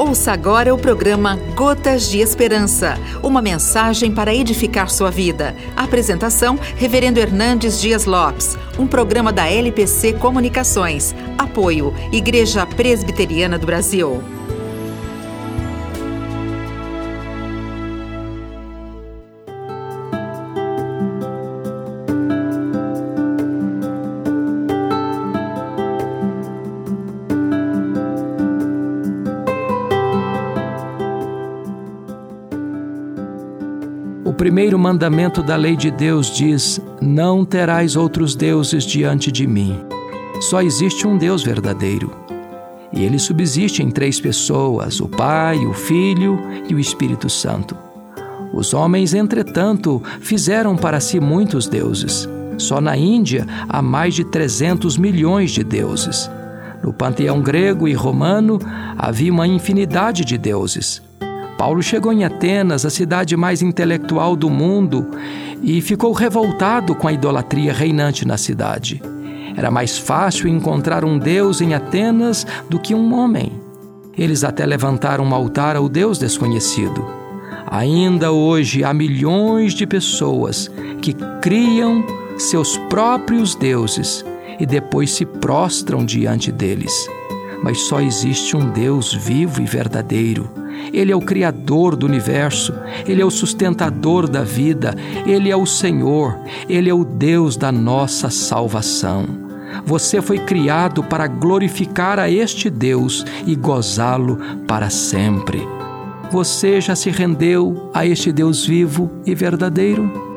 Ouça agora o programa Gotas de Esperança, uma mensagem para edificar sua vida. Apresentação: Reverendo Hernandes Dias Lopes, um programa da LPC Comunicações. Apoio: Igreja Presbiteriana do Brasil. Primeiro mandamento da lei de Deus diz: Não terás outros deuses diante de mim. Só existe um Deus verdadeiro. E ele subsiste em três pessoas: o Pai, o Filho e o Espírito Santo. Os homens, entretanto, fizeram para si muitos deuses. Só na Índia há mais de 300 milhões de deuses. No panteão grego e romano havia uma infinidade de deuses. Paulo chegou em Atenas, a cidade mais intelectual do mundo, e ficou revoltado com a idolatria reinante na cidade. Era mais fácil encontrar um Deus em Atenas do que um homem. Eles até levantaram um altar ao Deus desconhecido. Ainda hoje há milhões de pessoas que criam seus próprios deuses e depois se prostram diante deles. Mas só existe um Deus vivo e verdadeiro ele é o Criador do universo, Ele é o sustentador da vida, Ele é o Senhor, Ele é o Deus da nossa salvação. Você foi criado para glorificar a este Deus e gozá-lo para sempre. Você já se rendeu a este Deus vivo e verdadeiro?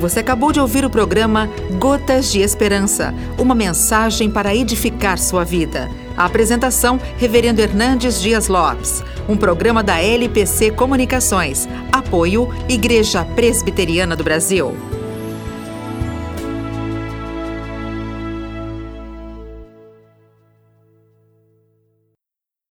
Você acabou de ouvir o programa Gotas de Esperança, uma mensagem para edificar sua vida. A apresentação, Reverendo Hernandes Dias Lopes. Um programa da LPC Comunicações. Apoio, Igreja Presbiteriana do Brasil.